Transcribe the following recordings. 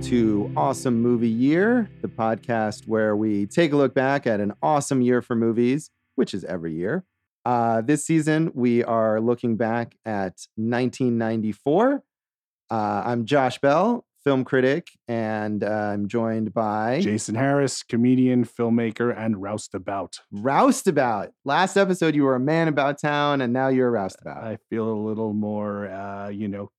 Welcome to Awesome Movie Year, the podcast where we take a look back at an awesome year for movies, which is every year. Uh, this season, we are looking back at 1994. Uh, I'm Josh Bell, film critic, and uh, I'm joined by Jason Harris, comedian, filmmaker, and roustabout. Roustabout. Last episode, you were a man about town, and now you're a roustabout. I feel a little more, uh, you know,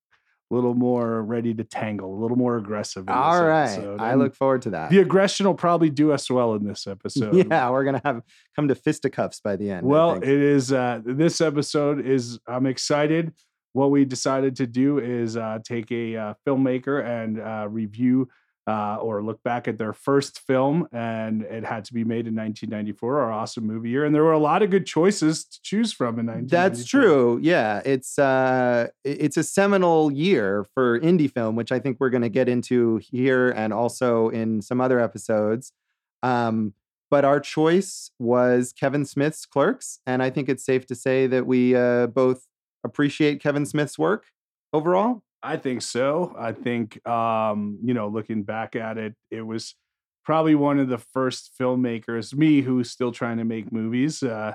a little more ready to tangle, a little more aggressive. All right. episode. I And look forward to that. The aggression will probably do us well in this episode. yeah, we're going to have come to fisticuffs by the end. Well, it is. Uh, this episode is. I'm excited. What we decided to do is uh, take a uh, filmmaker and uh, review uh, or look back at their first film, and it had to be made in 1994, our awesome movie year. And there were a lot of good choices to choose from in 1994. That's true. Yeah, it's uh it's a seminal year for indie film, which I think we're going to get into here and also in some other episodes. Um but our choice was Kevin Smith's Clerks, and I think it's safe to say that we uh, both appreciate Kevin Smith's work overall. I think so. I think, um, you know, looking back at it, it was probably one of the first filmmakers, me who's still trying to make movies uh,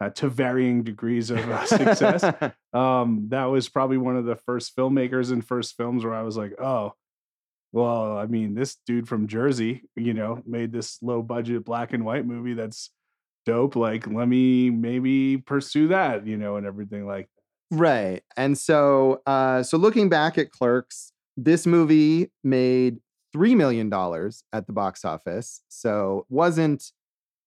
uh, to varying degrees of uh, success. um, that was probably one of the first filmmakers and first films where I was like, oh, well, I mean, this dude from Jersey, you know, made this low budget black and white movie that's dope. Like, let me maybe pursue that, you know, and everything like Right. And so uh so looking back at Clerks, this movie made 3 million dollars at the box office. So wasn't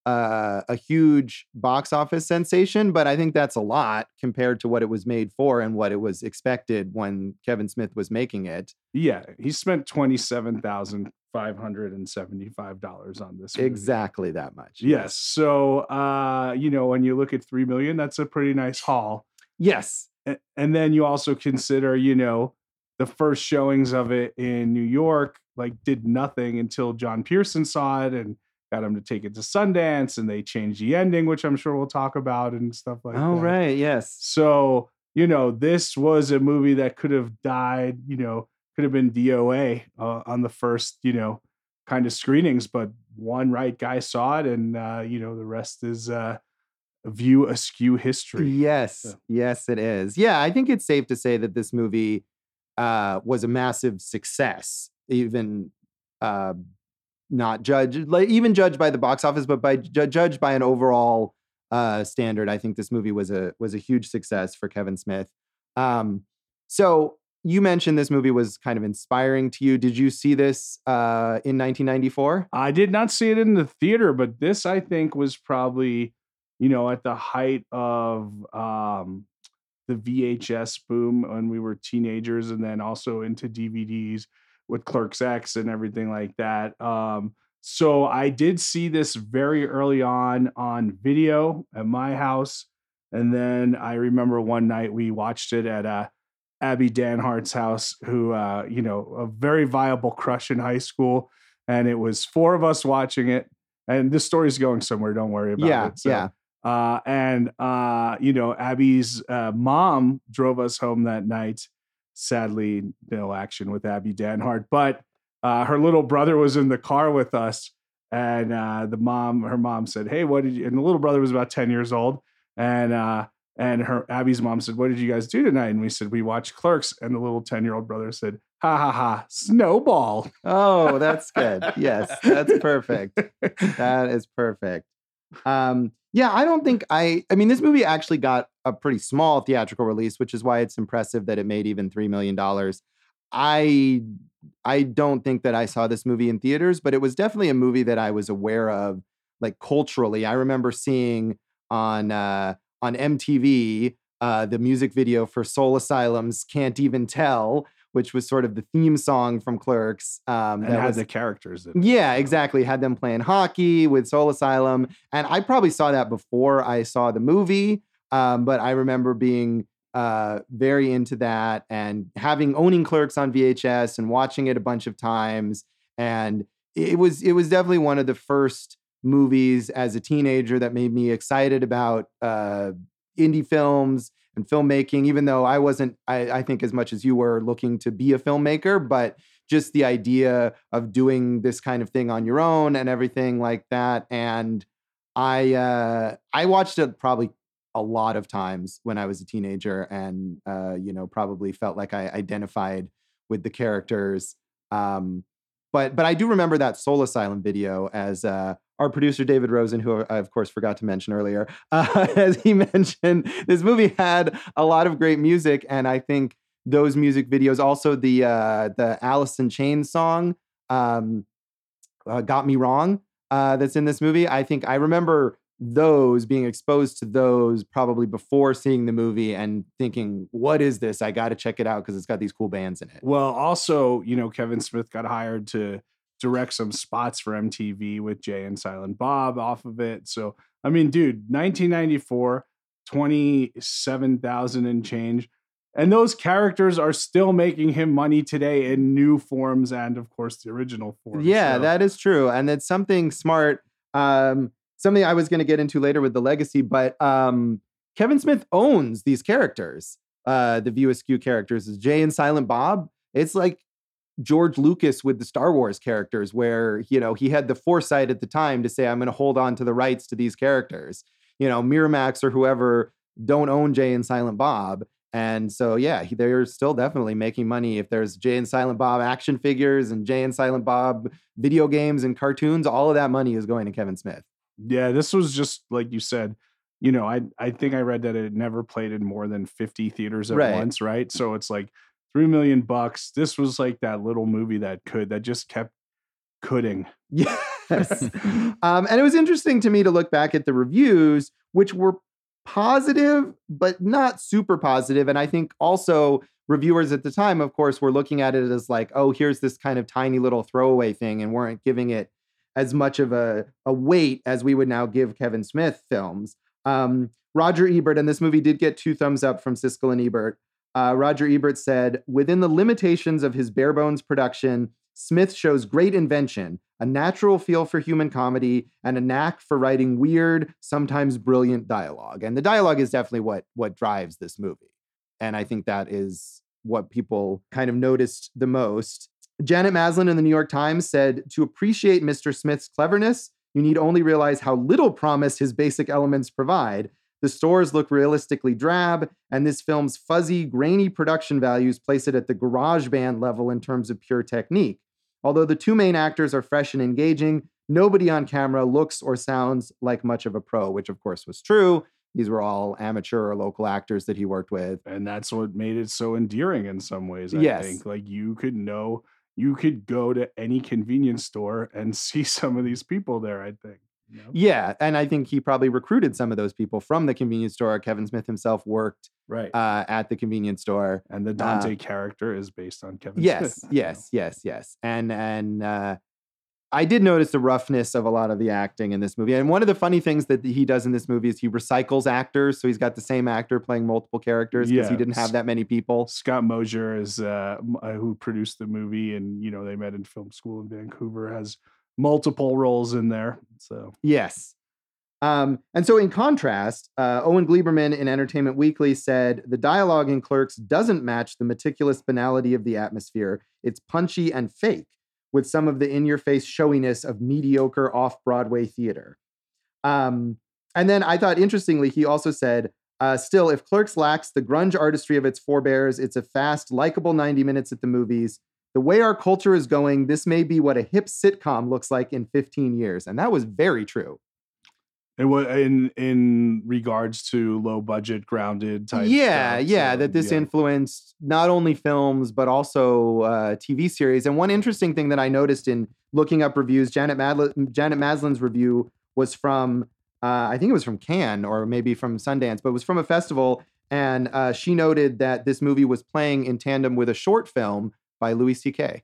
uh, a huge box office sensation, but I think that's a lot compared to what it was made for and what it was expected when Kevin Smith was making it. Yeah, he spent twenty seven thousand five hundred and seventy five dollars on this. movie. Exactly that much. Yes. So, uh, you know, when you look at three million, that's a pretty nice haul. Yes. And then you also consider, you know, the first showings of it in New York, like, did nothing until John Pierson saw it and got him to take it to Sundance, and they changed the ending, which I'm sure we'll talk about and stuff like Oh, that. right. Yes. So, you know, this was a movie that could have died, you know, could have been DOA uh, on the first, you know, kind of screenings, but one right guy saw it and, uh, you know, the rest is uh, view askew history. Yes, yes, it is. Yeah, I think it's safe to say that this movie uh, was a massive success, even uh, not judged, like even judged by the box office, but by ju- judged by an overall uh, standard. I think this movie was a was a huge success for Kevin Smith. Um, so you mentioned this movie was kind of inspiring to you. Did you see this uh, in 1994? I did not see it in the theater, but this I think was probably, you know, at the height of um, the VHS boom when we were teenagers, and then also into DVDs with Clerks X and everything like that. Um, so I did see this very early on on video at my house, and then I remember one night we watched it at uh, Abby Danhart's house, who uh, you know, a very viable crush in high school and it was four of us watching it. And this story's going somewhere. Don't worry about Yeah, it. So, yeah. Uh, and uh, you know, Abby's uh, mom drove us home that night. Sadly, no action with Abby Danhart, but uh, her little brother was in the car with us, and uh, the mom, her mom said, "Hey, what did you?" And the little brother was about ten years old, and uh, and her Abby's mom said, "What did you guys do tonight?" And we said, "We watched Clerks." And the little ten year old brother said, "Ha ha ha, snowball." Oh, that's good. yes, that's perfect. That is perfect. Um, yeah, I don't think I. I mean, this movie actually got a pretty small theatrical release, which is why it's impressive that it made even three million dollars. I I don't think that I saw this movie in theaters, but it was definitely a movie that I was aware of, like culturally. I remember seeing on uh, on MTV uh, the music video for Soul Asylum's "Can't Even Tell," which was sort of the theme song from Clerks. Um, and that had was the characters. In it. yeah, exactly. Had them playing hockey with Soul Asylum. And I probably saw that before I saw the movie. Um, but I remember being uh, very into that and having owning clerks on VHS and watching it a bunch of times. And it was it was definitely one of the first movies as a teenager that made me excited about uh, indie films and filmmaking, even though I wasn't, I, I think, as much as you were looking to be a filmmaker, but just the idea of doing this kind of thing on your own and everything like that. And I uh, I watched it probably a lot of times when I was a teenager, and uh, you know probably felt like I identified with the characters. Um, but but I do remember that Soul Asylum video as uh, our producer David Rosen, who I of course forgot to mention earlier, uh, as he mentioned, this movie had a lot of great music, and I think those music videos, also the uh, the Alice in Chains song, um, uh, "Got Me Wrong," uh, that's in this movie. I think I remember those being exposed to those probably before seeing the movie and thinking, "What is this? I got to check it out because it's got these cool bands in it." Well, also, you know, Kevin Smith got hired to direct some spots for MTV with Jay and Silent Bob off of it. So, I mean, dude, 1994, 27,000 and change. And those characters are still making him money today in new forms and, of course, the original form. Yeah, so. that is true. And it's something smart. Um, something I was going to get into later with the legacy, but um, Kevin Smith owns these characters. Uh, the View Askew characters Jay and Silent Bob. It's like George Lucas with the Star Wars characters, where you know he had the foresight at the time to say, "I'm going to hold on to the rights to these characters." You know, Miramax or whoever don't own Jay and Silent Bob, and so yeah, they're still definitely making money. If there's Jay and Silent Bob action figures and Jay and Silent Bob video games and cartoons, all of that money is going to Kevin Smith. Yeah, this was just like you said. You know, I I think I read that it never played in more than 50 theaters at Right. once, right? So it's like three million bucks. This was like that little movie that could that just kept coulding. Yes. um, and it was interesting to me to look back at the reviews, which were positive, but not super positive. And I think also reviewers at the time, of course, were looking at it as like, oh, here's this kind of tiny little throwaway thing, and weren't giving it as much of a, a weight as we would now give Kevin Smith films. Um, Roger Ebert, and this movie did get two thumbs up from Siskel and Ebert. Uh, Roger Ebert said, within the limitations of his bare bones production, Smith shows great invention, a natural feel for human comedy, and a knack for writing weird, sometimes brilliant dialogue. And the dialogue is definitely what what drives this movie. And I think that is what people kind of noticed the most. Janet Maslin in the New York Times said, "To appreciate Mr. Smith's cleverness, you need only realize how little promise his basic elements provide." The stores look realistically drab, and this film's fuzzy, grainy production values place it at the garage band level in terms of pure technique. Although the two main actors are fresh and engaging, nobody on camera looks or sounds like much of a pro, which of course was true. These were all amateur or local actors that he worked with. And that's what made it so endearing in some ways. I Yes. think like you could know you could go to any convenience store and see some of these people there, I think. you know? Yeah, and I think he probably recruited some of those people from the convenience store. Kevin Smith himself worked Right. uh, at the convenience store. and the Dante character is based on Kevin yes, Smith. yes, yes, yes. And and uh, I did notice the roughness of a lot of the acting in this movie. And one of the funny things that he does in this movie is he recycles actors. So he's got the same actor playing multiple characters because he didn't have that many people. Scott Mosier is uh, uh, who produced the movie, and you know they met in film school in Vancouver. Has multiple roles in there, so Yes. Um, and so, in contrast, uh, Owen Gleiberman in Entertainment Weekly said the dialogue in Clerks doesn't match the meticulous banality of the atmosphere. It's punchy and fake, with some of the in your face showiness of mediocre off Broadway theater. Um, and then I thought, interestingly, he also said, uh, still, if Clerks lacks the grunge artistry of its forebears, it's a fast, likable 90 minutes at the movies. The way our culture is going, this may be what a hip sitcom looks like in 15 years. And that was very true. It was in in regards to low budget, grounded type. yeah, stuff, yeah, so, that this yeah. influenced not only films but also uh, TV series. And one interesting thing that I noticed in looking up reviews, Janet Madl- Janet Maslin's review was from uh, I think it was from Cannes or maybe from Sundance, but it was from a festival. And uh, she noted that this movie was playing in tandem with a short film by Louis C.K.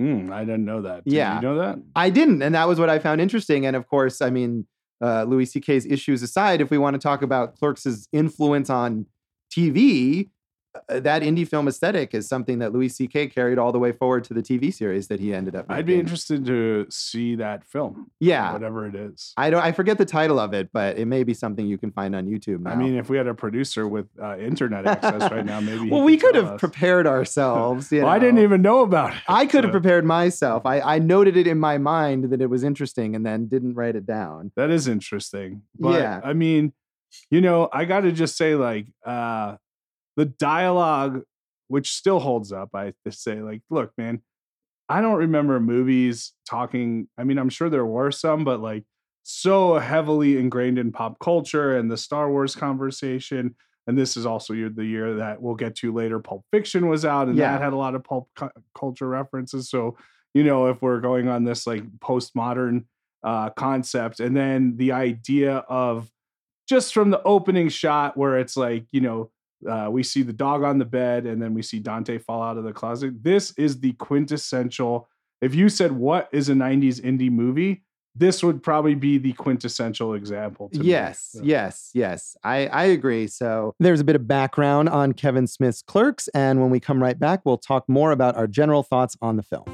Mm, I didn't know that. Did Yeah. you know that? I didn't, and that was what I found interesting. And of course, I mean, uh, Louis C.K.'s issues aside, if we want to talk about Clerks' influence on TV, that indie film aesthetic is something that Louis C.K. carried all the way forward to the TV series that he ended up. I'd be interested to see that film. Yeah, whatever it is. I don't. I forget the title of it, but it may be something you can find on YouTube. Now. I mean, if we had a producer with uh, internet access right now, maybe. well, we could have prepared ourselves. well, I didn't even know about it. I could have prepared myself. I, I noted it in my mind that it was interesting, and then didn't write it down. That is interesting. But, Yeah. I mean, you know, I got to just say, like, uh, the dialogue, which still holds up, I say, like, look, man, I don't remember movies talking. I mean, I'm sure there were some, but like so heavily ingrained in pop culture and the Star Wars conversation. And this is also the year that we'll get to later. Pulp Fiction was out, and Yeah. that had a lot of pulp cu- culture references. So, you know, if we're going on this like postmodern uh, concept, and then the idea of just from the opening shot where it's like, you know, uh, we see the dog on the bed and then we see Dante fall out of the closet. This is the quintessential. If you said, What is a 90s indie movie? This would probably be the quintessential example. To. Yes, So- yes, yes. I, I agree. So there's a bit of background on Kevin Smith's Clerks. And when we come right back, we'll talk more about our general thoughts on the film.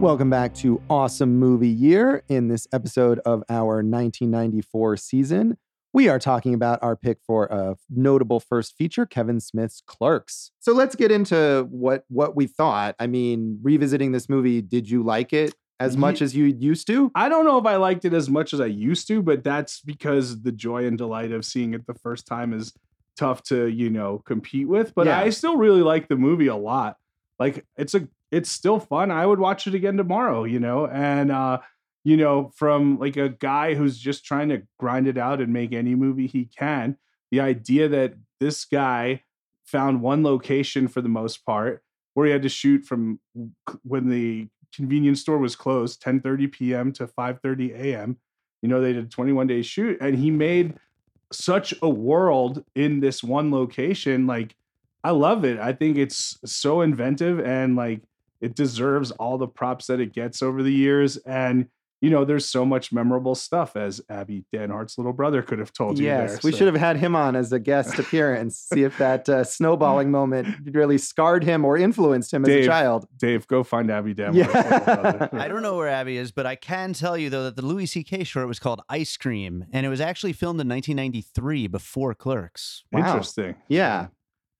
Welcome back to Awesome Movie Year. In this episode of our 1994 season, we are talking about our pick for a notable first feature, Kevin Smith's Clerks. So let's get into what what we thought. I mean, revisiting this movie, did you like it as much as you used to? I don't know if I liked it as much as I used to, but that's because the joy and delight of seeing it the first time is tough to, you know, compete with. But Yeah. I still really like the movie a lot. Like it's a it's still fun. I would watch it again tomorrow, you know, and uh, you know, from like a guy who's just trying to grind it out and make any movie he can, the idea that this guy found one location for the most part where he had to shoot from when the convenience store was closed 10:30 p.m. to 5:30 a.m. You know, they did a 21 day shoot and he made such a world in this one location like I love it. I think it's so inventive and like it deserves all the props that it gets over the years and you know, there's so much memorable stuff as Abby Danhart's little brother could have told you. Yes, there, we so. should have had him on as a guest appearance. see if that uh, snowballing moment really scarred him or influenced him as a child. Dave, go find Abby Danhart's Yeah. I don't know where Abby is, but I can tell you though that the Louis C.K. short was called Ice Cream, and it was actually filmed in 1993 before Clerks. Wow. Interesting. Yeah.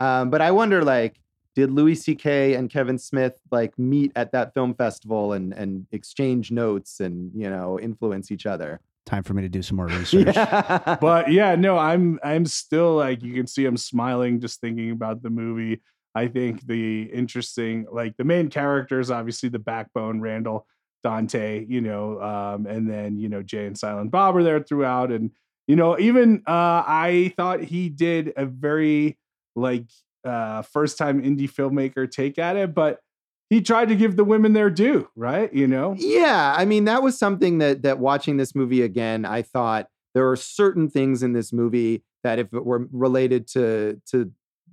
Um, but I wonder, like, did Louis C.K. and Kevin Smith like meet at that film festival and and exchange notes and you know influence each other? Time for me to do some more research. Yeah. but yeah, no, I'm I'm still like you can see I'm smiling just thinking about the movie. I think the interesting like the main characters, obviously the backbone, Randall, Dante, you know, um, and then you know Jay and Silent Bob are there throughout, and you know even uh, I thought he did a very like uh, first time indie filmmaker take at it, but he tried to give the women their due, right? You know, Yeah, I mean that was something that that watching this movie again, I thought there are certain things in this movie that if it were related to to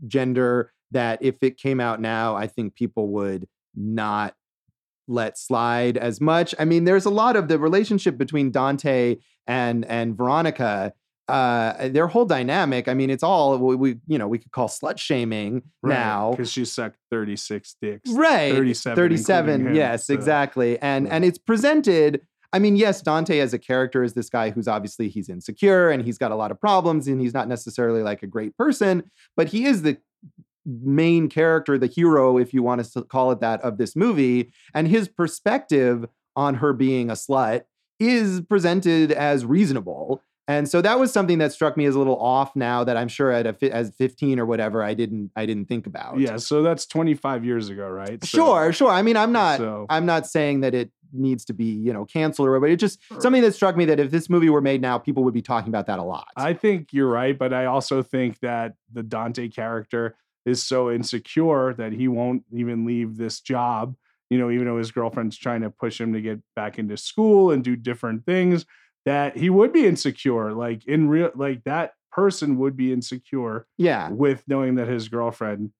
gender, that if it came out now, I think people would not let slide as much. I mean, there's a lot of the relationship between Dante and and Veronica. Uh, their whole dynamic. I mean, it's all we, we you know we could call slut shaming now. because she sucked 36 dicks, right 37, 37 including him, yes so- exactly and yeah. and it's presented i mean yes dante as a character is this guy who's obviously he's insecure and he's got a lot of problems and he's not necessarily like a great person but he is the main character the hero if you want to call it that of this movie and his perspective on her being a slut is presented as reasonable and so that was something that struck me as a little off now that i'm sure at a as 15 or whatever i didn't i didn't think about Yeah, so that's 25 years ago, right? So- Sure, sure. I mean, I'm not So- I'm not saying that it needs to be, you know, canceled or whatever. It's just something that struck me that if this movie were made now, people would be talking about that a lot. I think you're right, but I also think that the Dante character is so insecure that he won't even leave this job. You know, even though his girlfriend's trying to push him to get back into school and do different things, that he would be insecure. Like in real, like that person would be insecure yeah. with knowing that his girlfriend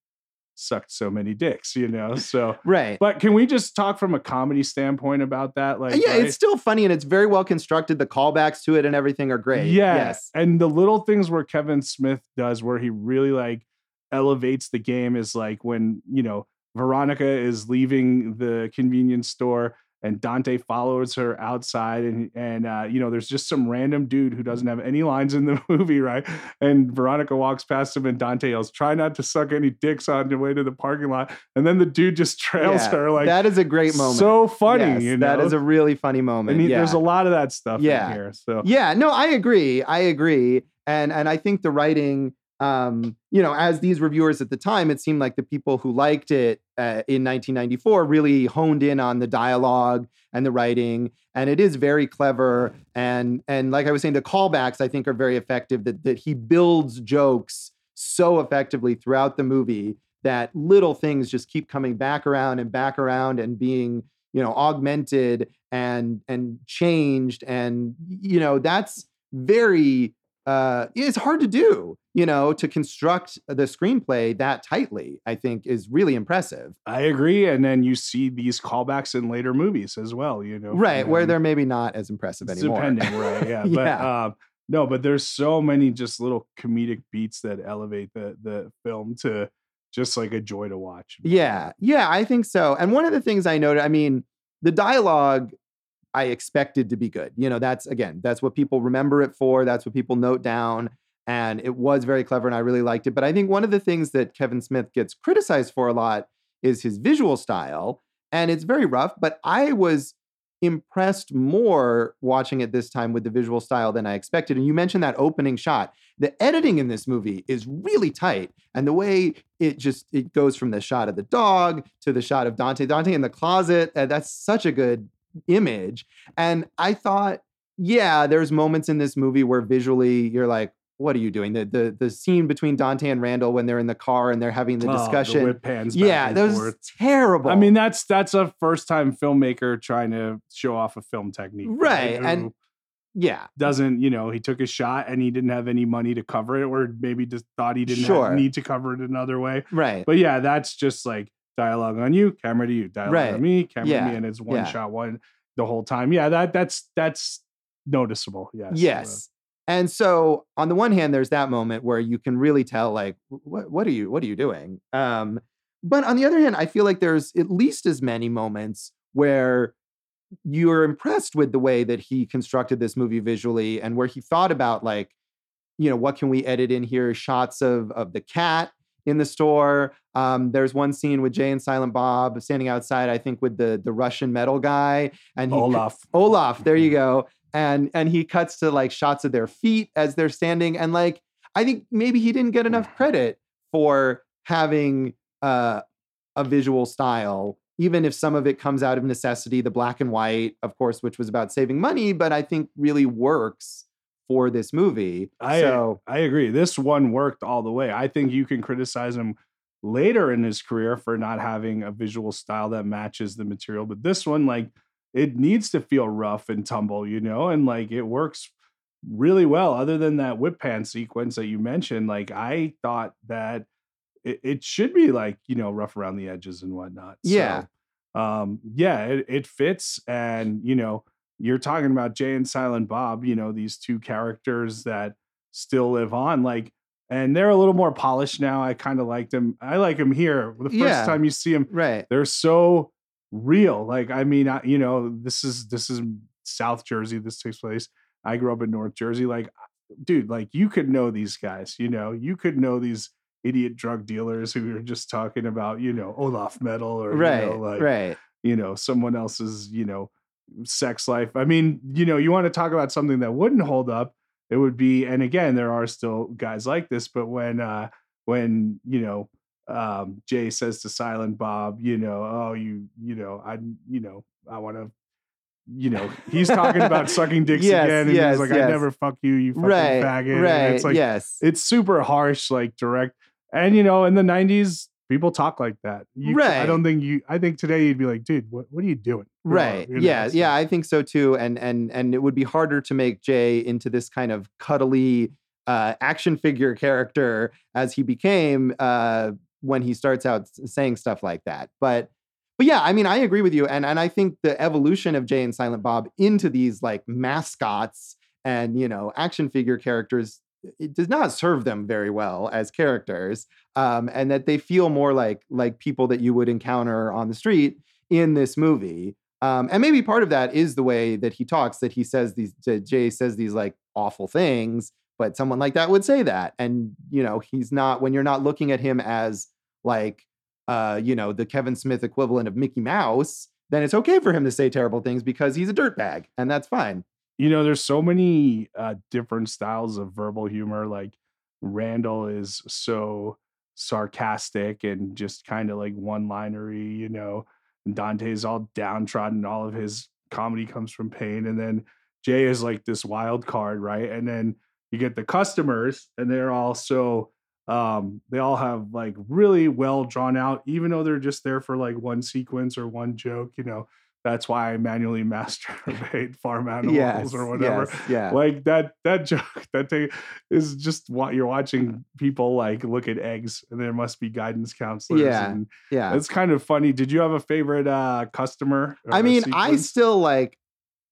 sucked so many dicks, you know. So, right. but can we just talk from a comedy standpoint about that? Uh, like, yeah, right? it's still funny and it's very well constructed. The callbacks to it and everything are great. Yeah. Yes. And the little things where Kevin Smith does where he really like elevates the game is like when, you know, Veronica is leaving the convenience store and Dante follows her outside and and uh, you know there's just some random dude who doesn't have any lines in the movie right and Veronica walks past him and Dante yells try not to suck any dicks on your way to the parking lot and then the dude just trails Yeah, her like that is a great moment. so funny Yes, you know That is a really funny moment. and he, yeah. there's a lot of that stuff Yeah. in here so Yeah, no, I agree. I agree. And and I think the writing um, you know, as these reviewers at the time, it seemed like the people who liked it uh, in 1994 really honed in on the dialogue and the writing, and it is very clever. And and like I was saying, the callbacks I think are very effective. That that he builds jokes so effectively throughout the movie that little things just keep coming back around and back around and being you know augmented and and changed and you know that's very uh it's hard to do you know to construct the screenplay that tightly i think is really impressive I agree. And then you see these callbacks in later movies as well, you know. right where they're maybe not as impressive anymore depending, right? Yeah. But Yeah. um, no, but there's so many just little comedic beats that elevate the the film to just like a joy to watch. Yeah, yeah, I think so. And one of the things I noted, I mean, the dialogue I expected to be good. You know, that's again, that's what people remember it for. That's what people note down. And it was very clever and I really liked it. But I think one of the things that Kevin Smith gets criticized for a lot is his visual style. And it's very rough, but I was impressed more watching it this time with the visual style than I expected. And you mentioned that opening shot. The editing in this movie is really tight. And the way it just it goes from the shot of the dog to the shot of Dante, Dante in the closet, uh, that's such a good image. And I thought, yeah, there's moments in this movie where visually you're like, what are you doing? The the the scene between Dante and Randall when they're in the car and they're having the Oh, discussion. whip pans yeah, that was forth. terrible. I mean, that's that's a first time filmmaker trying to show off a film technique. Right, Who and- yeah, doesn't, you know, he took a shot and he didn't have any money to cover it, or maybe just thought he didn't have- need to cover it another way. right. But yeah, that's just like dialogue on you, camera to you, dialogue Right. on me, camera to me, and it's one Yeah. shot one the whole time. Yeah, that that's that's noticeable. Yes. Yes. And so on the one hand, there's that moment where you can really tell, like, what what are you what are you doing? Um, but on the other hand, I feel like there's at least as many moments where you're impressed with the way that he constructed this movie visually and where he thought about like, you know, what can we edit in here? Shots of of the cat in the store. Um, there's one scene with Jay and Silent Bob standing outside, I think, with the the Russian metal guy, and he Olaf. Olaf, there you go. And and he cuts to like shots of their feet as they're standing. And like, I think maybe he didn't get enough credit for having uh, a visual style, even if some of it comes out of necessity, the black and white, of course, which was about saving money, but I think really works for this movie. I so I agree. This one worked all the way. I think you can criticize him later in his career for not having a visual style that matches the material, but this one, like, it needs to feel rough and tumble, you know, and like it works really well. Other than that whip pan sequence that you mentioned, like I thought that it, it should be like you know rough around the edges and whatnot. Yeah. So, um, yeah, it, it fits, and you know you're talking about Jay and Silent Bob, you know, these two characters that still live on, like, and they're a little more polished now. I kind of liked them. I like them here. The first Yeah. time you see them, right. they're so real. Like, I mean, I, you know, this is this is South Jersey. This takes place. I grew up in North Jersey. Like, dude, like you could know these guys. You know, you could know these idiot drug dealers who are just talking about, you know, Olaf metal or Right. you know, like right. you know, someone else's, you know, sex life. I mean, you know, you want to talk about something that wouldn't hold up, it would be, and again, there are still guys like this, but when uh when, you know, um Jay says to Silent Bob, you know, oh you, you know, I you know, I want to you know, he's talking about sucking dicks Yes, again, and yes, he's like, yes. "I never fuck you, you fucking Right. faggot." And Right. it's like yes. it's super harsh, like direct. And you know, in the '90s, people talk like that. You, I don't think you. I think today you'd be like, "Dude, what what are you doing?" Right yeah yeah i think so too and and and it would be harder to make jay into this kind of cuddly uh action figure character as he became uh when he starts out saying stuff like that. But but yeah, I mean, I agree with you, and and I think the evolution of Jay and Silent Bob into these like mascots and you know action figure characters it does not serve them very well as characters um, and that they feel more like like people that you would encounter on the street in this movie. Um, and maybe part of that is the way that he talks that he says these that jay says these like awful things but someone like that would say that. And you know he's not when you're not looking at him as like uh you know the kevin smith equivalent of mickey mouse then it's okay for him to say terrible things because he's a dirtbag and that's fine you know there's so many uh different styles of verbal humor like randall is so sarcastic and just kind of like one linery you know dante's all downtrodden all of his comedy comes from pain and then jay is like this wild card right? And then you get the customers and they're all so um they all have like really well drawn out even though they're just there for like one sequence or one joke you know that's why I manually masturbate farm animals yes or whatever. yes, yeah Like that that joke that thing is just what you're watching people like look at eggs and there must be guidance counselors. Yeah, and yeah it's kind of funny. Did you have a favorite uh customer? I mean, I still like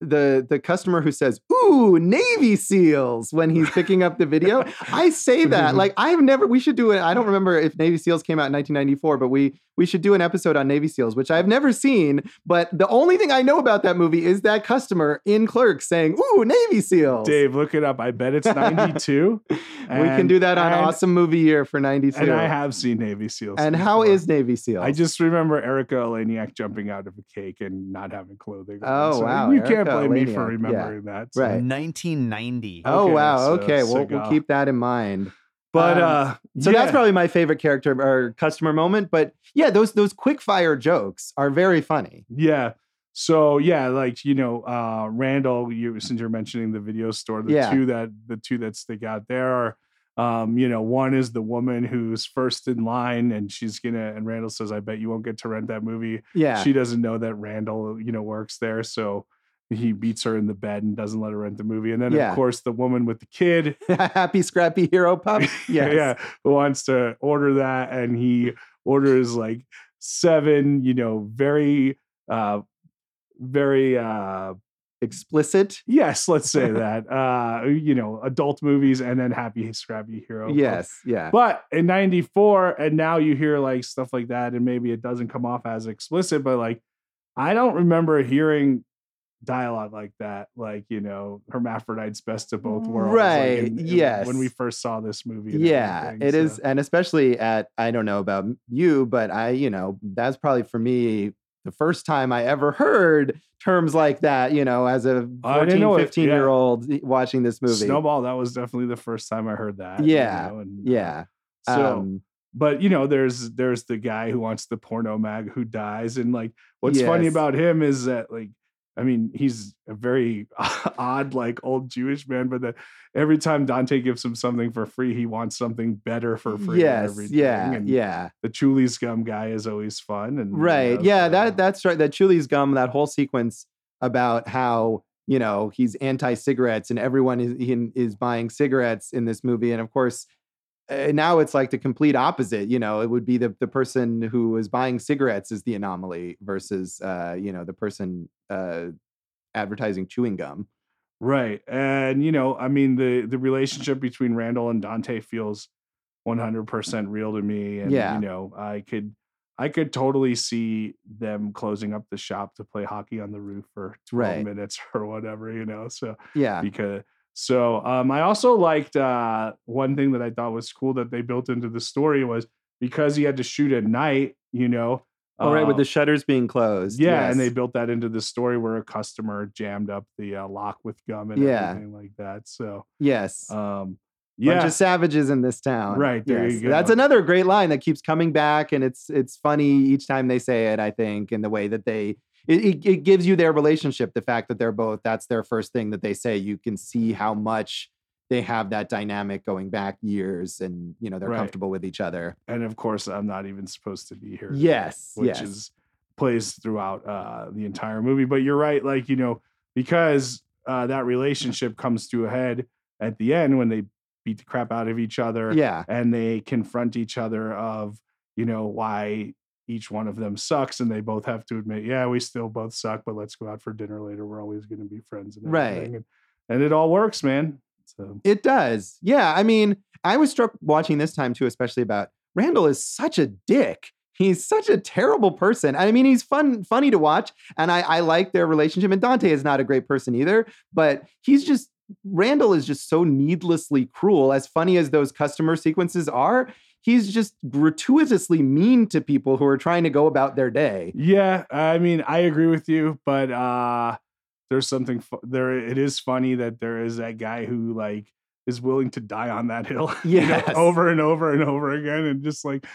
the the customer who says "Ooh, Navy SEALs" when he's picking up the video. I say that like I've never. We should do it. I don't remember if Navy SEALs came out in 1994, but we we should do an episode on Navy SEAls, which I've never seen. But the only thing I know about that movie is that customer in Clerks saying "Ooh, Navy SEAls." Dave, look it up. I bet it's 92. we can do that on and- Awesome Movie Year for '92. and I have seen Navy SEAls. And how before. is Navy SEAls? I just remember Erica Eleniak jumping out of a cake and not having clothing. on. Oh, So wow, You can't Erica blame me for Eleniak, yeah. remembering that. so- Right. 1990. Oh Okay, wow. so- okay, so we'll, we'll keep that in mind. But Um, uh So yeah. that's probably my favorite character or customer moment. But yeah, those those quick fire jokes are very funny. Yeah. So yeah, like you know, uh Randall, you since you're mentioning the video store, the Yeah. two that the two that stick out there are um, you know, one is the woman who's first in line and she's gonna and Randall says, I bet you won't get to rent that movie. Yeah. She doesn't know that Randall, you know, works there. So he beats her in the bed and doesn't let her rent the movie. And then Yeah. of course the woman with the kid Happy scrappy hero pup. Yes. yeah, wants to order that, and he orders like seven, you know, very, uh, very, uh, Explicit. yes, let's say that, uh, you know, adult movies, and then Happy Scrappy Hero. Yes. Yeah. But in 94, and now you hear like stuff like that, and maybe it doesn't come off as explicit, but like, I don't remember hearing dialogue like that, like, you know, hermaphrodites best of both worlds. like, Right, in- in- yes. When we first saw this movie. yeah, it is, so- and especially at I don't know about you, but I, you know, that's probably for me the first time I ever heard terms like that, you know, as a didn't 14, know it, 15 yeah. year old watching this movie. Snowball, that was definitely the first time I heard that. you Yeah, know, and, uh, Yeah. So, um, but you know, there's there's the guy who wants the porno mag who dies, and like, what's funny about him is that like, I mean, he's a very odd like old Jewish man, but that every time Dante gives him something for free, he wants something better for free. yes. Yeah. and Yeah. The Chewlies gum guy is always fun, and you Right. know, Yeah, that that's right. That Chewlies gum, that whole sequence about how you know he's anti-cigarettes and everyone is he, is buying cigarettes in this movie, and of course. Uh, now it's like the complete opposite. You know, it would be the the person who is buying cigarettes is the anomaly versus, uh, you know, the person uh, advertising chewing gum. Right. And you know, I mean the the relationship between Randall and Dante feels 100% real to me and Yeah. you know, I could I could totally see them closing up the shop to play hockey on the roof for 12 Right. minutes or whatever, you know. So Yeah. because so um I also liked uh one thing that I thought was cool that they built into the story was because he had to shoot at night, you know. All right, with uh, the shutters being closed. yeah, and they built that into the story where a customer jammed up the uh, lock with gum and Yeah. everything like that. So, yes. um, bunch yeah, of savages in this town. Right, there you go. That's another great line that keeps coming back, and it's it's funny each time they say it. I think, and the way that they it, it, gives you their relationship. The fact that they're both that's their first thing that they say. You can see how much they have that dynamic going back years, and you know they're Right. comfortable with each other. and of course, I'm not even supposed to be here. Yes, which yes. is plays throughout uh, the entire movie. But you're right, like you know, because uh, that relationship comes to a head at the end when they beat the crap out of each other. Yeah, and they confront each other of you know, why each one of them sucks and they both have to admit, yeah, we still both suck, but let's go out for dinner later. We're always going to be friends and Right. everything. And, and it all works, man. So It does. Yeah. I mean, I was struck watching this time too, especially about Randall is such a dick. He's such a terrible person. I mean, he's fun, funny to watch, and I, I like their relationship. And Dante is not a great person either, but he's just Randall is just so needlessly cruel. As funny as those customer sequences are, he's just gratuitously mean to people who are trying to go about their day. Yeah, I mean, I agree with you, but uh there's something fu- there. It is funny that there is that guy who like is willing to die on that hill, you know, over and over and over again, and just like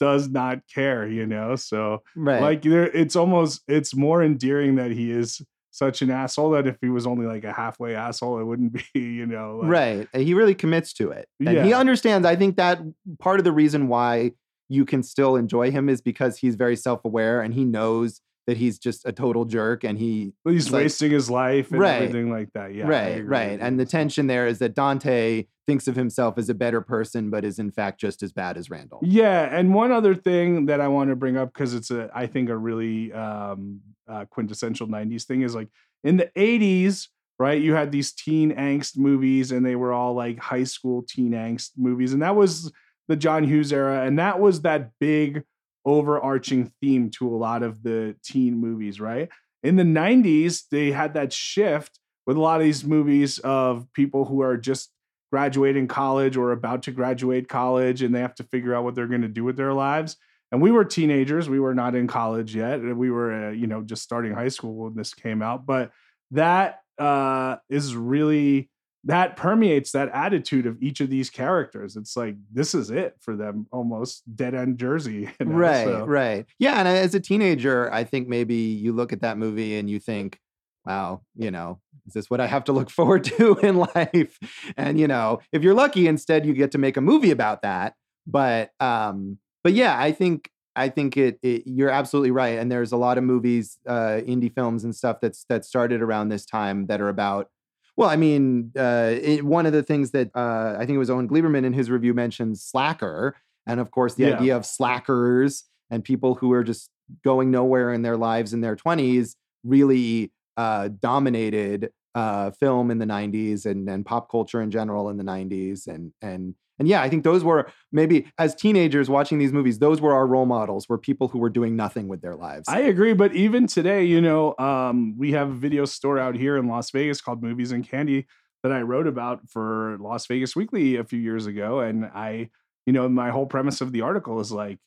does not care, you know. So Right. like, there, it's almost it's more endearing that he is such an asshole that if he was only like a halfway asshole, it wouldn't be, you know, like, right. Eh, he really commits to it. And he understands. I think that part of the reason why you can still enjoy him is because he's very self aware and he knows that he's just a total jerk and he. He's like- wasting his life and Right. everything like that. Yeah, right, right. And the tension there is that Dante thinks of himself as a better person, but is in fact just as bad as Randall. Yeah, and one other thing that I want to bring up because it's a I think a really um uh, quintessential 90s thing is like in the 80s, right? You had these teen angst movies and they were all like high school teen angst movies and that was the John Hughes era and that was that big overarching theme to a lot of the teen movies, right? In the 90s, they had that shift with a lot of these movies of people who are just graduating college or about to graduate college and they have to figure out what they're going to do with their lives and we were teenagers we were not in college yet and we were uh, you know just starting high school when this came out but that uh is really that permeates that attitude of each of these characters it's like this is it for them almost dead end jersey you know? Right, So- right. Yeah. And as a teenager, I think maybe you look at that movie and you think, wow, you know, is this what I have to look forward to in life? And, you know, if you're lucky, instead you get to make a movie about that. But, um, but yeah, I think, I think it, it you're absolutely right. And there's a lot of movies, uh, indie films and stuff that's, that started around this time that are about, well, I mean, uh, it, one of the things that uh, I think it was Owen Gleiberman in his review mentioned Slacker, and of course the Yeah. idea of slackers and people who are just going nowhere in their lives in their twenties really uh, dominated uh, film in the '90s and and pop culture in general in the '90s, and and and yeah, I think those were maybe as teenagers watching these movies, those were our role models, were people who were doing nothing with their lives. I agree, but even today, you know, um, we have a video store out here in Las Vegas called Movies and Candy that I wrote about for Las Vegas Weekly a few years ago, and I, you know, my whole premise of the article is like,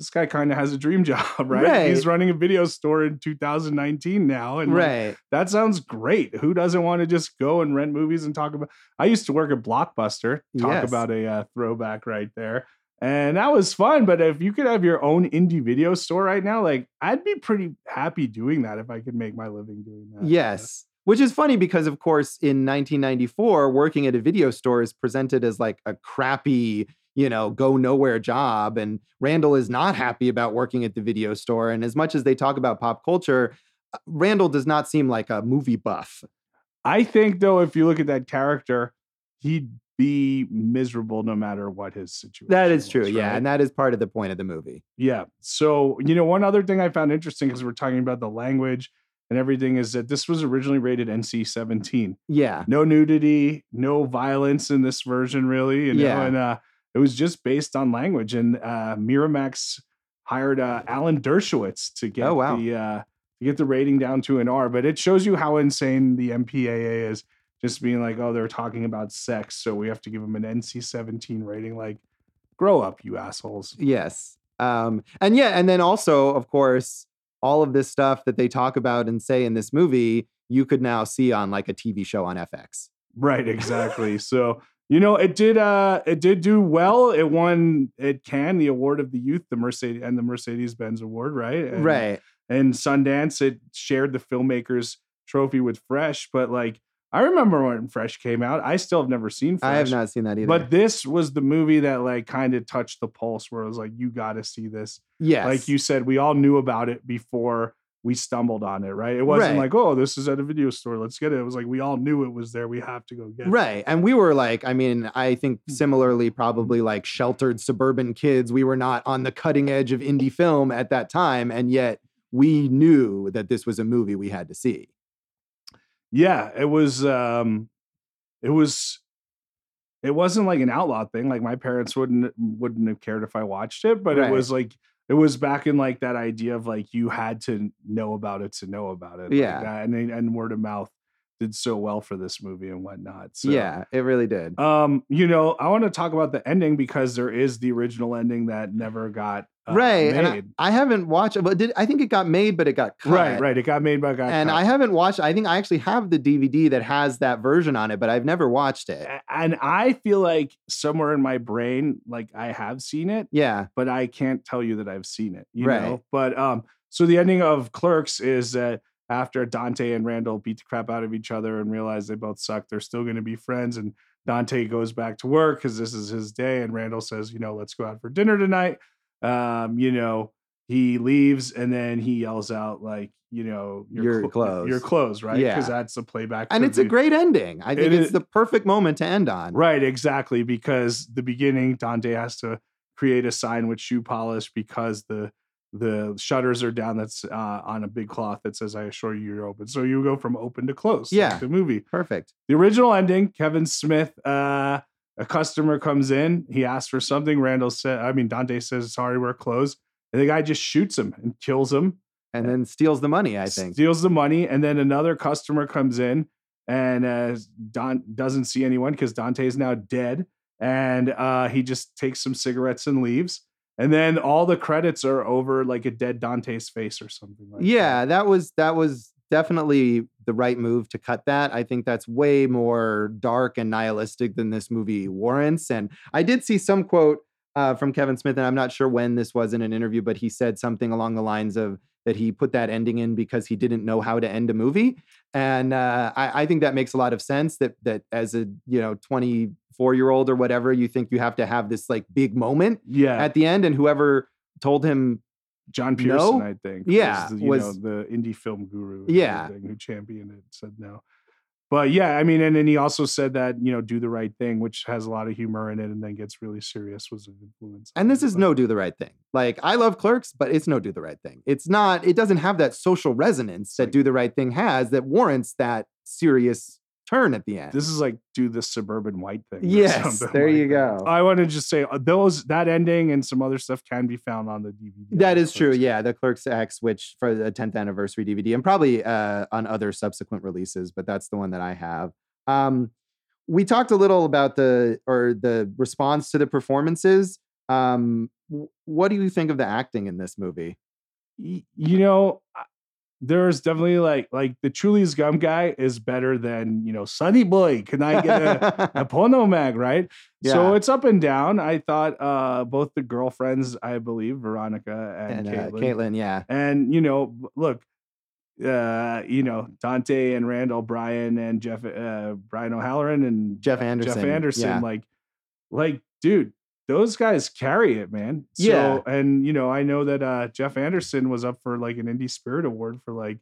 this guy kind of has a dream job, right? He's running a video store in 2019 now, and like, right. that sounds great. Who doesn't want to just go and rent movies and talk about? I used to work at Blockbuster. Talk Yes. about a uh, throwback right there. And that was fun. But if you could have your own indie video store right now, like I'd be pretty happy doing that if I could make my living doing that. Yes. Which is funny because, of course, in 1994, working at a video store is presented as like a crappy, you know, go nowhere job. And Randall is not happy about working at the video store. And as much as they talk about pop culture, uh, Randall does not seem like a movie buff. I think though, if you look at that character, he'd be miserable no matter what his situation. That is true. was, Yeah. right? And that is part of the point of the movie. Yeah. So, you know, one other thing I found interesting because we're talking about the language and everything is that this was originally rated NC 17. Yeah. No nudity, no violence in this version, really. You know, Yeah. and uh, it was just based on language. And uh, Miramax hired uh, Alan Dershowitz to get Oh, wow. the uh, to get the rating down to an R. But it shows you how insane the MPAA is. Just being like, oh, they're talking about sex, so we have to give them an NC 17 rating. Like, grow up, you assholes. Yes. Um, and yeah, and then also, of course, all of this stuff that they talk about and say in this movie, you could now see on like a TV show on FX. Right, exactly. so you know, it did uh it did do well. It won it Cannes the award of the youth, the Mercedes and the Mercedes Benz award, right? And, right. And Sundance, it shared the filmmakers trophy with Fresh, but like I remember when Fresh came out. I still have never seen Fresh. I have not seen that either. But this was the movie that like kind of touched the pulse where it was like, you gotta see this. yes. Like you said, we all knew about it before we stumbled on it, right? It wasn't Right. like, oh, this is at a video store, let's get it. It was like we all knew it was there. We have to go get it. Right. And we were like, I mean, I think Hmm. similarly, probably like sheltered suburban kids, we were not on the cutting edge of indie film at that time. And yet we knew that this was a movie we had to see. Yeah, it was um it was it wasn't like an outlaw thing. Like my parents wouldn't wouldn't have cared if I watched it, but Right. it was like it was back in like that idea of like you had to know about it to know about it. like Yeah. that, and and word of mouth did so well for this movie and whatnot. So yeah, it really did. Um, you know, I want to talk about the ending because there is the original ending that never got uh, right. And I. I haven't watched it, but did I think it got made, but it got cut. right, right. It got made by a guy. And I haven't watched. I think I actually have the DVD that has that version on it, but I've never watched it. And I feel like somewhere in my brain, like I have seen it, Yeah, but I can't tell you that I've seen it. You Right. know. But um, so the ending of Clerks is that after Dante and Randall beat the crap out of each other and realize they both suck, they're still going to be friends. And Dante goes back to work because this is his day. And Randall says, you know, let's go out for dinner tonight. Um, you know, he leaves and then he yells out like, you know, Your clo- clothes. your clothes, right? Yeah. Because that's the playback. and it's a great ending. I think It it's is- the perfect moment to end on. Right, exactly. Because the beginning, Dante has to create a sign with shoe polish because the the shutters are down. That's uh, on a big cloth that says, "I assure you, you're open." So you go from open to close. like Yeah. the movie. Perfect. The original ending, Kevin Smith. Uh, a customer comes in. He asks for something. Randall said, "I mean, Dante says, sorry, we're closed." And the guy just shoots him and kills him And then steals the money. I think. steals the money, and then another customer comes in and uh, Don doesn't see anyone because Dante is now dead, and uh, he just takes some cigarettes and leaves. And then all the credits are over like a dead Dante's face or something like yeah that. that was that was definitely the right move to cut that. I think that's way more dark and nihilistic than this movie warrants and i did see some quote uh, from kevin smith and i'm not sure when this was in an interview but he said something along the lines of that he put that ending in because he didn't know how to end a movie and uh, I, I think that makes a lot of sense that that as a you know 24 year old or whatever you think you have to have this like big moment Yeah, at the end and whoever told him John Pierson, No? I think. Yeah, was, the, you was- know the indie film guru. Yeah. who championed it said no. But yeah, I mean, and then he also said that you know do the right thing, which has a lot of humor in it, and then gets really serious. Was an influence. And this is no do the right thing. Like I love clerks, but it's no do the right thing. It's not, it doesn't have that social resonance that do the right thing has that warrants that serious turn at the end. This is like do the suburban white thing. Yes, there like you that. go. I want to just say uh, those that ending and some other stuff can be found on the DVD. that is true. Yeah. The Clerks X, which for the 10th anniversary DVD and probably uh, on other subsequent releases, but that's the one that I have. Um, we talked a little about the, or the response to the performances. Um, what do you think of the acting in this movie? You know, there's definitely like like the Chewlies gum guy is better than you know Sunny Boy. Can I get a, a porno mag? Right. So it's up and down. I thought uh both the girlfriends, I believe, Veronica and, and uh, Caitlin, Caitlin, yeah. And you know, look, uh, you know, Dante and Randall, Brian and Jeff, uh, Brian O'Halloran and Jeff Anderson. Jeff Anderson, yeah. like, like, dude, those guys carry it, man. So, Yeah. and you know, I know that uh Jeff Anderson was up for like an Indie Spirit Award for like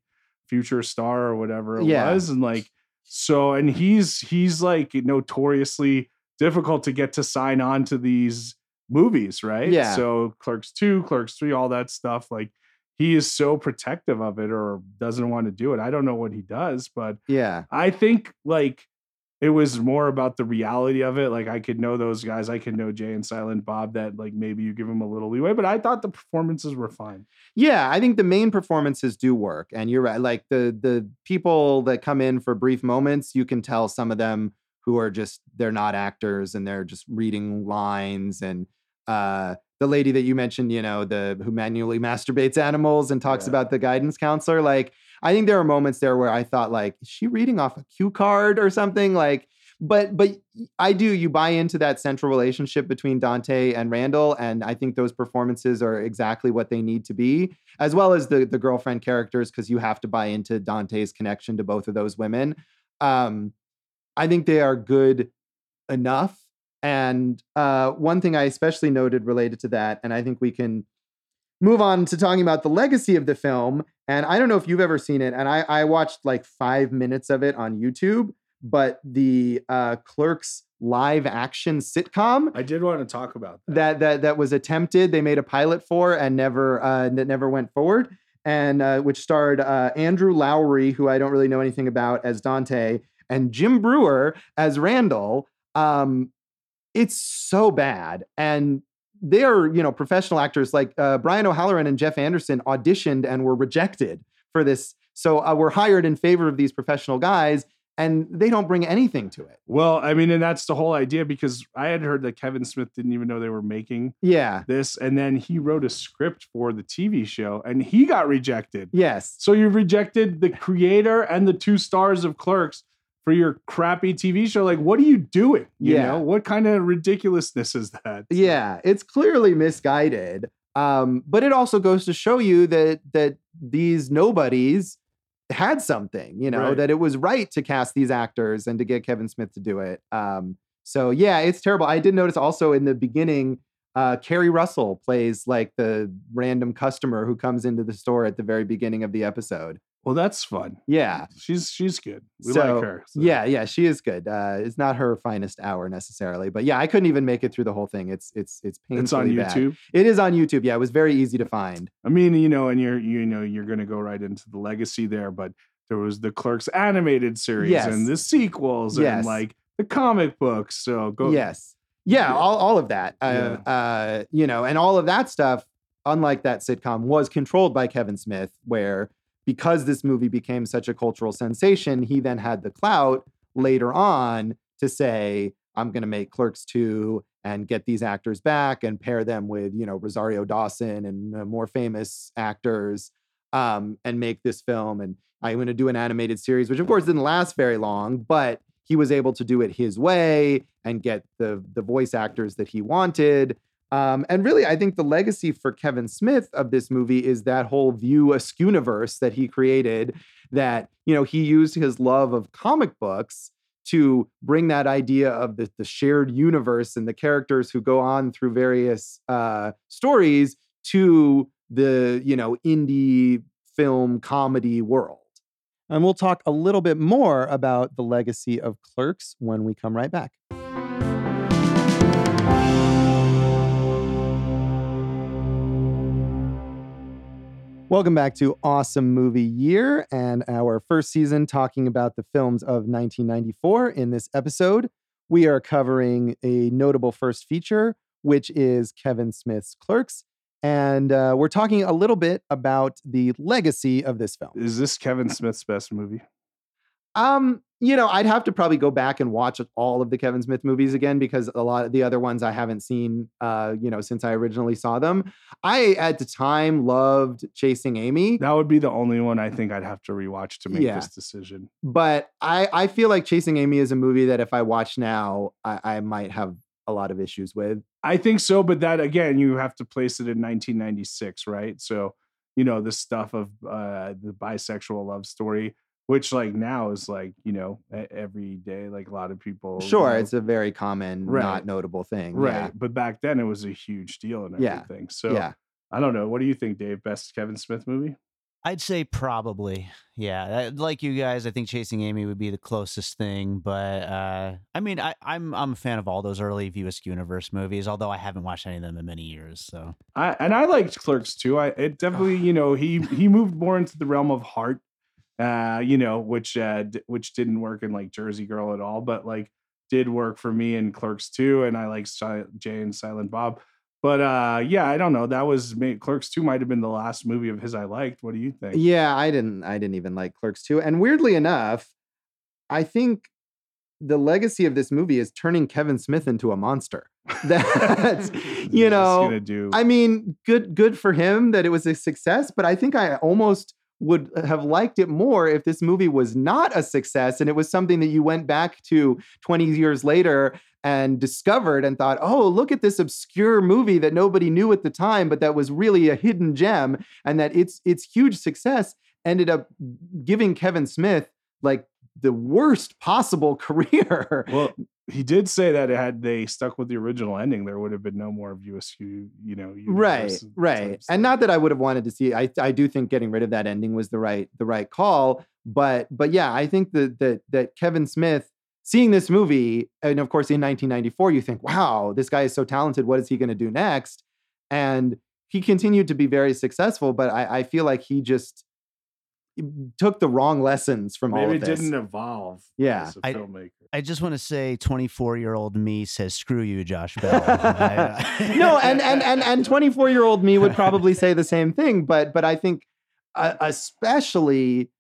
Future Star or whatever it Yeah. was, and like, so, and he's he's like notoriously difficult to get to sign on to these movies, right? Yeah. So Clerks 2, Clerks 3, all that stuff, like he is so protective of it or doesn't want to do it. I don't know what he does, but Yeah. I think like it was more about the reality of it. Like I could know those guys, I could know Jay and Silent Bob that like maybe you give them a little leeway, but I thought the performances were fine. Yeah, I think the main performances do work, and you're right. Like the the people that come in for brief moments, you can tell some of them who are just they're not actors and they're just reading lines. And uh, the lady that you mentioned, you know, the who manually masturbates animals and talks Yeah. about the guidance counselor. Like, I think there are moments there where I thought, like, is she reading off a cue card or something? Like, but but I do. You buy into that central relationship between Dante and Randall, and I think those performances are exactly what they need to be, as well as the the girlfriend characters, because you have to buy into Dante's connection to both of those women. Um, I think they are good enough. And uh, one thing I especially noted related to that, and I think we can move on to talking about the legacy of the film. And I don't know if you've ever seen it, and I, I watched like five minutes of it on YouTube. But the uh, Clerks live action sitcom I did want to talk about that. that that that was attempted. They made a pilot for and never uh, that never went forward, and uh, which starred uh, Andrew Lowery, who I don't really know anything about as Dante, and Jim Breuer as Randall. Um, it's so bad, and they are you know professional actors like uh, Brian O'Halloran and Jeff Anderson auditioned and were rejected for this. So uh, were hired in favor of these professional guys, and they don't bring anything to it. Well, I mean, and that's the whole idea because I had heard that Kevin Smith didn't even know they were making Yeah. this, and then he wrote a script for the TV show, and he got rejected. Yes. So you rejected the creator and the two stars of Clerks for your crappy TV show. Like, what are you doing? You Yeah. know, what kind of ridiculousness is that? Yeah, it's clearly misguided. Um, but it also goes to show you that that these nobodies had something, you know, Right. that it was right to cast these actors and to get Kevin Smith to do it. Um, so yeah, it's terrible. I did notice also in the beginning, uh, Keri Russell plays like the random customer who comes into the store at the very beginning of the episode. Well, that's fun. Yeah. She's she's good. We So, like her. so. Yeah, yeah, she is good. Uh, it's not her finest hour necessarily, but yeah, I couldn't even make it through the whole thing. It's it's it's painfully It's on bad. YouTube. It is on YouTube. Yeah, it was very easy to find. I mean, you know, and you're you know you're going to go right into the legacy there, but there was the Clerks animated series Yes. and the sequels Yes. and like the comic books. So go. Yes. Yeah, Yeah. all, all of that. Uh, uh, you know, and all of that stuff, unlike that sitcom, was controlled by Kevin Smith, where because this movie became such a cultural sensation, he then had the clout later on to say, I'm going to make Clerks 2 and get these actors back and pair them with, you know, Rosario Dawson and uh, more famous actors um, and make this film. And I'm going to do an animated series, which of course didn't last very long, but he was able to do it his way and get the the voice actors that he wanted. Um, and really, I think the legacy for Kevin Smith of this movie is that whole View Askewniverse that he created. That you know he used his love of comic books to bring that idea of the, the shared universe and the characters who go on through various uh, stories to the you know indie film comedy world. And we'll talk a little bit more about the legacy of Clerks when we come right back. Welcome back to Awesome Movie Year and our first season talking about the films of 1994. In this episode, we are covering a notable first feature, which is Kevin Smith's Clerks. And uh, we're talking a little bit about the legacy of this film. Is this Kevin Smith's best movie? Um, you know, I'd have to probably go back and watch all of the Kevin Smith movies again because a lot of the other ones I haven't seen uh, you know, since I originally saw them. I at the time loved Chasing Amy, That would be the only one I think I'd have to rewatch to make Yeah. this decision. but I I feel like Chasing Amy is a movie that if I watch now, I, I might have a lot of issues with. I think so, but that again, you have to place it in 1996, right? So, you know, the stuff of uh, the bisexual love story, which like now is like, you know, e- every day, like a lot of people. you Sure, know, it's a very common, Right. not notable thing. right. But back then it was a huge deal and everything. Yeah. So yeah. I don't know. What do you think, Dave? Best Kevin Smith movie? I'd say probably. Yeah. Like you guys, I think Chasing Amy would be the closest thing. But uh, I mean, I, I'm I'm a fan of all those early View Askew Universe movies, although I haven't watched any of them in many years. So I and I liked Clerks too. I it definitely, you know, he he moved more into the realm of heart, uh, you know, which uh, d- which didn't work in like Jersey Girl at all, but like did work for me in Clerks too, and I like Si- Jay and Silent Bob. But uh, yeah, I don't know. That was may- Clerks two might have been the last movie of his I liked. What do you think? Yeah, I didn't I didn't even like Clerks 2. And weirdly enough, I think the legacy of this movie is turning Kevin Smith into a monster. That's you know, do. I mean, good good for him that it was a success, but I think I almost would have liked it more if this movie was not a success and it was something that you went back to 20 years later and discovered and thought, "Oh, look at this obscure movie that nobody knew at the time, but that was really a hidden gem and that its its huge success ended up giving Kevin Smith like the worst possible career." well, he did say that had they stuck with the original ending, there would have been no more of View Askew, you know, right right. and not that i would have wanted to see i i do think getting rid of that ending was the right the right call but but yeah i think that that that kevin smith seeing this movie and of course in 1994 you think wow this guy is so talented what is he going to do next? And he continued to be very successful but i i feel like he just took the wrong lessons from all maybe of it this didn't evolve. Yeah. as a I- filmmaker. I just want to say, 24 year old me says, "Screw you, Josh Bell." I- no, and and and and 24 year old me would probably say the same thing, but but I think uh, especially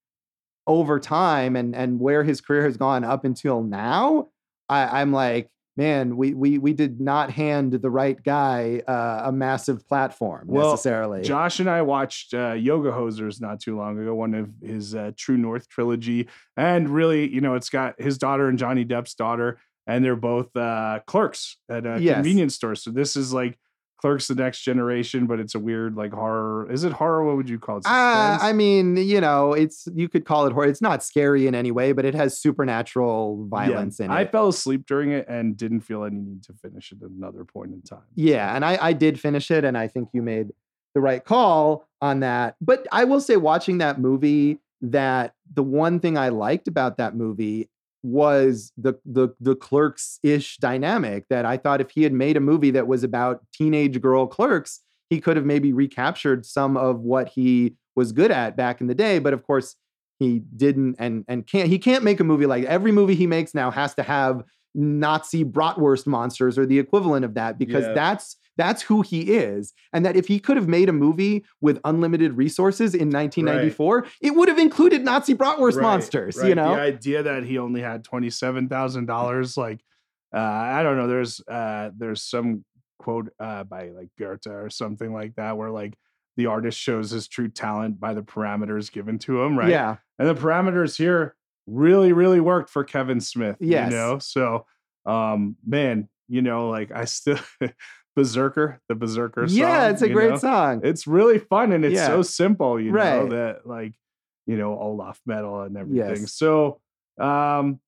over time and and where his career has gone up until now, I, I'm like, man, we we we did not hand the right guy uh, a massive platform Well, necessarily. Josh and I watched uh, Yoga Hosers not too long ago, one of his uh, True North trilogy, and really, you know, it's got his daughter and Johnny Depp's daughter, and they're both uh, clerks at a Yes. convenience store. So this is like Clerks: The Next Generation, but it's a weird like horror. Is it horror? What would you call it? Uh, I mean, you know, it's you could call it horror. It's not scary in any way, but it has supernatural violence in it. I fell asleep during it and didn't feel any need to finish it at another point in time. Yeah, and I, I did finish it, and I think you made the right call on that. But I will say, watching that movie, that the one thing I liked about that movie was the the the clerks ish dynamic. That I thought if he had made a movie that was about teenage girl clerks, he could have maybe recaptured some of what he was good at back in the day. But of course, he didn't, and and can't. He can't make a movie like every movie he makes now has to have Nazi bratwurst monsters or the equivalent of that because Yeah. that's that's who he is and that if he could have made a movie with unlimited resources in 1994 it would have included Nazi bratwurst Right, monsters right. you know the idea that he only had twenty seven thousand dollars, like uh, I don't know. There's uh, there's some quote uh, by like Goethe or something like that, where like the artist shows his true talent by the parameters given to him, right? yeah And the parameters here really, really worked for Kevin Smith. Yes. you know. So, um, man, you know, like I still Berserker, the Berserker. yeah it's a great know? song it's really fun and it's Yeah. so simple, you know, that like, you know, Olaf metal and everything. Yes. So um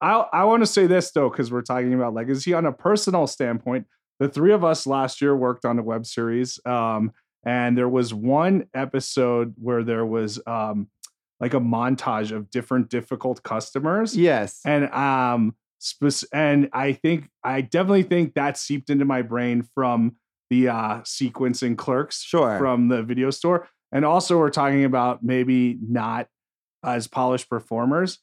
I I want to say this though, because we're talking about legacy on a personal standpoint. The three of us last year worked on a web series. Um, and there was one episode where there was um like a montage of different difficult customers yes and um and i think i definitely think that seeped into my brain from the uh sequence in clerks Sure. from the video store and also we're talking about maybe not as polished performers.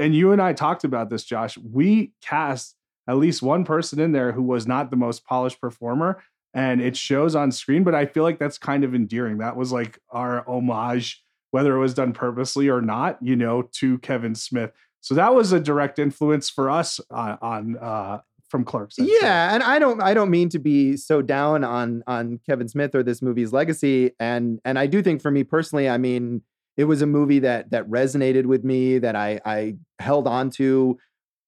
And you and i talked about this josh. We cast at least one person in there who was not the most polished performer and it shows on screen but i feel like that's kind of endearing. That was like our homage whether it was done purposely or not you know to kevin smith so that was a direct influence for us on, on uh from clerks I'd say. yeah and i don't i don't mean to be so down on on kevin smith or this movie's legacy and and i do think for me personally i mean it was a movie that that resonated with me that i i held on to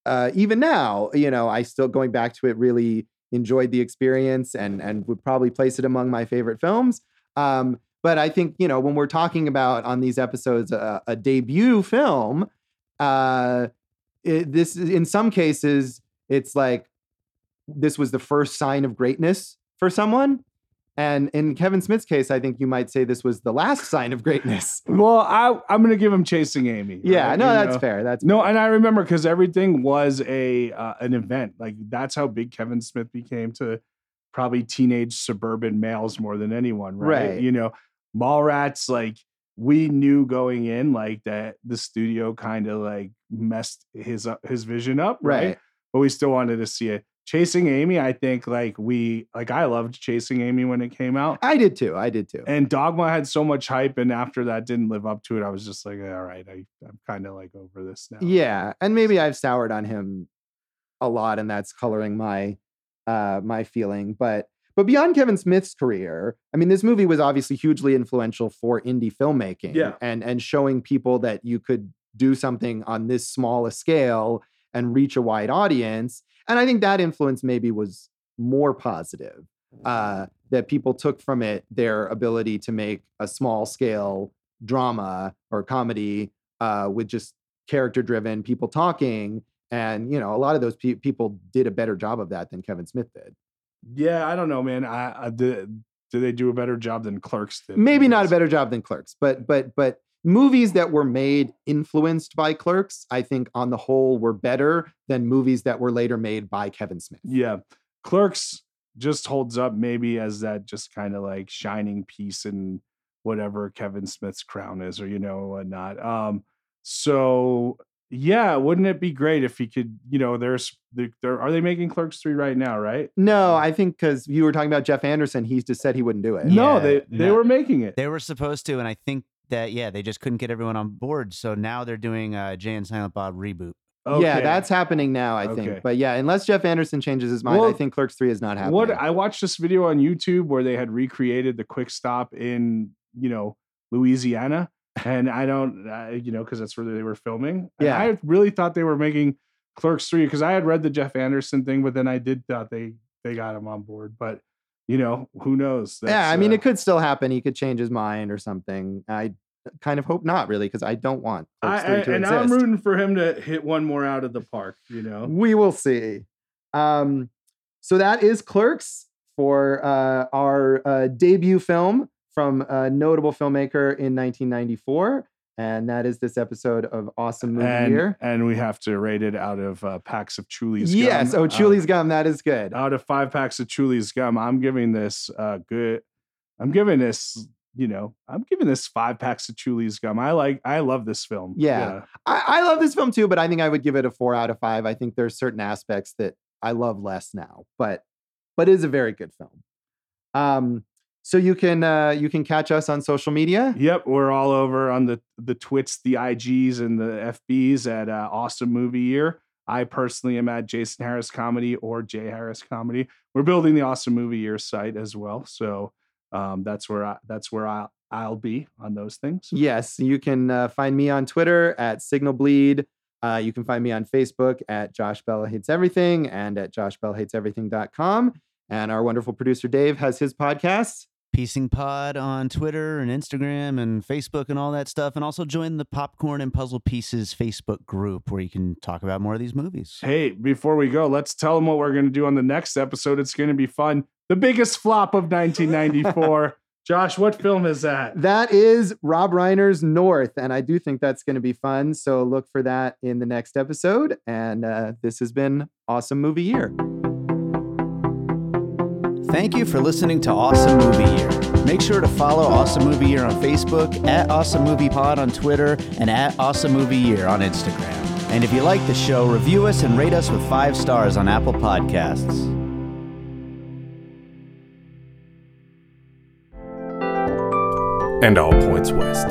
uh even now you know i still going back to it really enjoyed the experience and and would probably place it among my favorite films um but i think you know when we're talking about on these episodes a, a debut film uh it, this in some cases it's like this was the first sign of greatness for someone. And in Kevin Smith's case, I think you might say this was the last sign of greatness. well i i'm gonna give him chasing amy Yeah, right? no, You that's know? fair. That's No, fair. and I remember because everything was a uh, an event. Like that's how big Kevin Smith became to probably teenage suburban males more than anyone, right? Right. You know, Mallrats. Like we knew going in, like that the studio kind of like messed his uh, his vision up, right? Right. But we still wanted to see it. Chasing Amy, I think like we like I loved Chasing Amy when it came out. I did too. I did too. And Dogma had so much hype, and after that didn't live up to it. I was just like, all right, I, I'm kind of like over this now. yeah, and maybe I've soured on him a lot, and that's coloring my uh my feeling. But but beyond Kevin Smith's career, I mean, this movie was obviously hugely influential for indie filmmaking, Yeah. and and showing people that you could do something on this small a scale and reach a wide audience. And I think that influence maybe was more positive. Uh, that people took from it their ability to make a small scale drama or comedy uh, with just character driven people talking And, you know, a lot of those pe- people did a better job of that than Kevin Smith did. Yeah, I don't know, man. I, I did. Do they do a better job than Clerks did? Maybe not a better job than Clerks, but but but movies that were made influenced by Clerks, I think on the whole were better than movies that were later made by Kevin Smith. Yeah, Clerks just holds up maybe as that just kind of like shining piece in whatever Kevin Smith's crown is, or you know whatnot. Um, so yeah, wouldn't it be great if he could? You know, there's there are they making Clerks three right now, right? No, I think because you were talking about Jeff Anderson, he just said he wouldn't do it. No, they they no. were making it. They were supposed to, and I think that yeah, they just couldn't get everyone on board. So now they're doing a Jay and Silent Bob reboot. Yeah, that's happening now, I think. Okay. But yeah, unless Jeff Anderson changes his mind, I think Clerks 3 is not happening. What I watched this video on YouTube where they had recreated the quick stop in, you know, Louisiana. And I don't, uh, you know, because that's where they were filming. And Yeah. I really thought they were making Clerks 3 because I had read the Jeff Anderson thing, but then I did thought they they got him on board. But, you know, who knows? yeah, I mean, uh, it could still happen. He could change his mind or something. I kind of hope not, really, because I don't want I, Clerks 3 I- to and exist. I'm rooting for him to hit one more out of the park, you know? We will see. Um, so that is Clerks for uh, our uh, debut film from a notable filmmaker in 1994. And that is this episode of Awesome Movie And, Year. and we have to rate it out of uh, packs of Chewlies gum. Yes. Oh, Uh, gum. That is good. out of five packs of Chewlies gum, I'm giving this uh good. I'm giving this, you know, I'm giving this five packs of Chewlies gum. I like, I love this film. Yeah. I, I love this film too, but I think I would give it a four out of five. I think there's certain aspects that I love less now, but but it is a very good film. Um, so you can uh, you can catch us on social media. Yep, we're all over on the the twits, the IGs, and the FBs at uh, Awesome Movie Year. I personally am at Jason Harris Comedy or Jay Harris Comedy. We're building the Awesome Movie Year site as well, so um, that's where I, that's where I I'll be on those things. Yes, you can uh, find me on Twitter at Signal Bleed. Uh, you can find me on Facebook at Josh Bell Hates Everything and at joshbellhateseverything.com. And our wonderful producer Dave has his podcast. Piecing Pod on Twitter and Instagram and Facebook and all that stuff. And also join the Popcorn and Puzzle Pieces Facebook group where you can talk about more of these movies. Hey, before we go, let's tell them what we're going to do on the next episode. It's going to be fun. The biggest flop of 1994. Josh, what film is that? That is Rob Reiner's North, and I do think that's going to be fun. So look for that in the next episode. And uh, this has been Awesome Movie Year. Thank you for listening to Awesome Movie Year. Make sure to follow Awesome Movie Year on Facebook, at Awesome Movie Pod on Twitter, and at Awesome Movie Year on Instagram. And if you like the show, review us and rate us with five stars on Apple Podcasts. and all points west.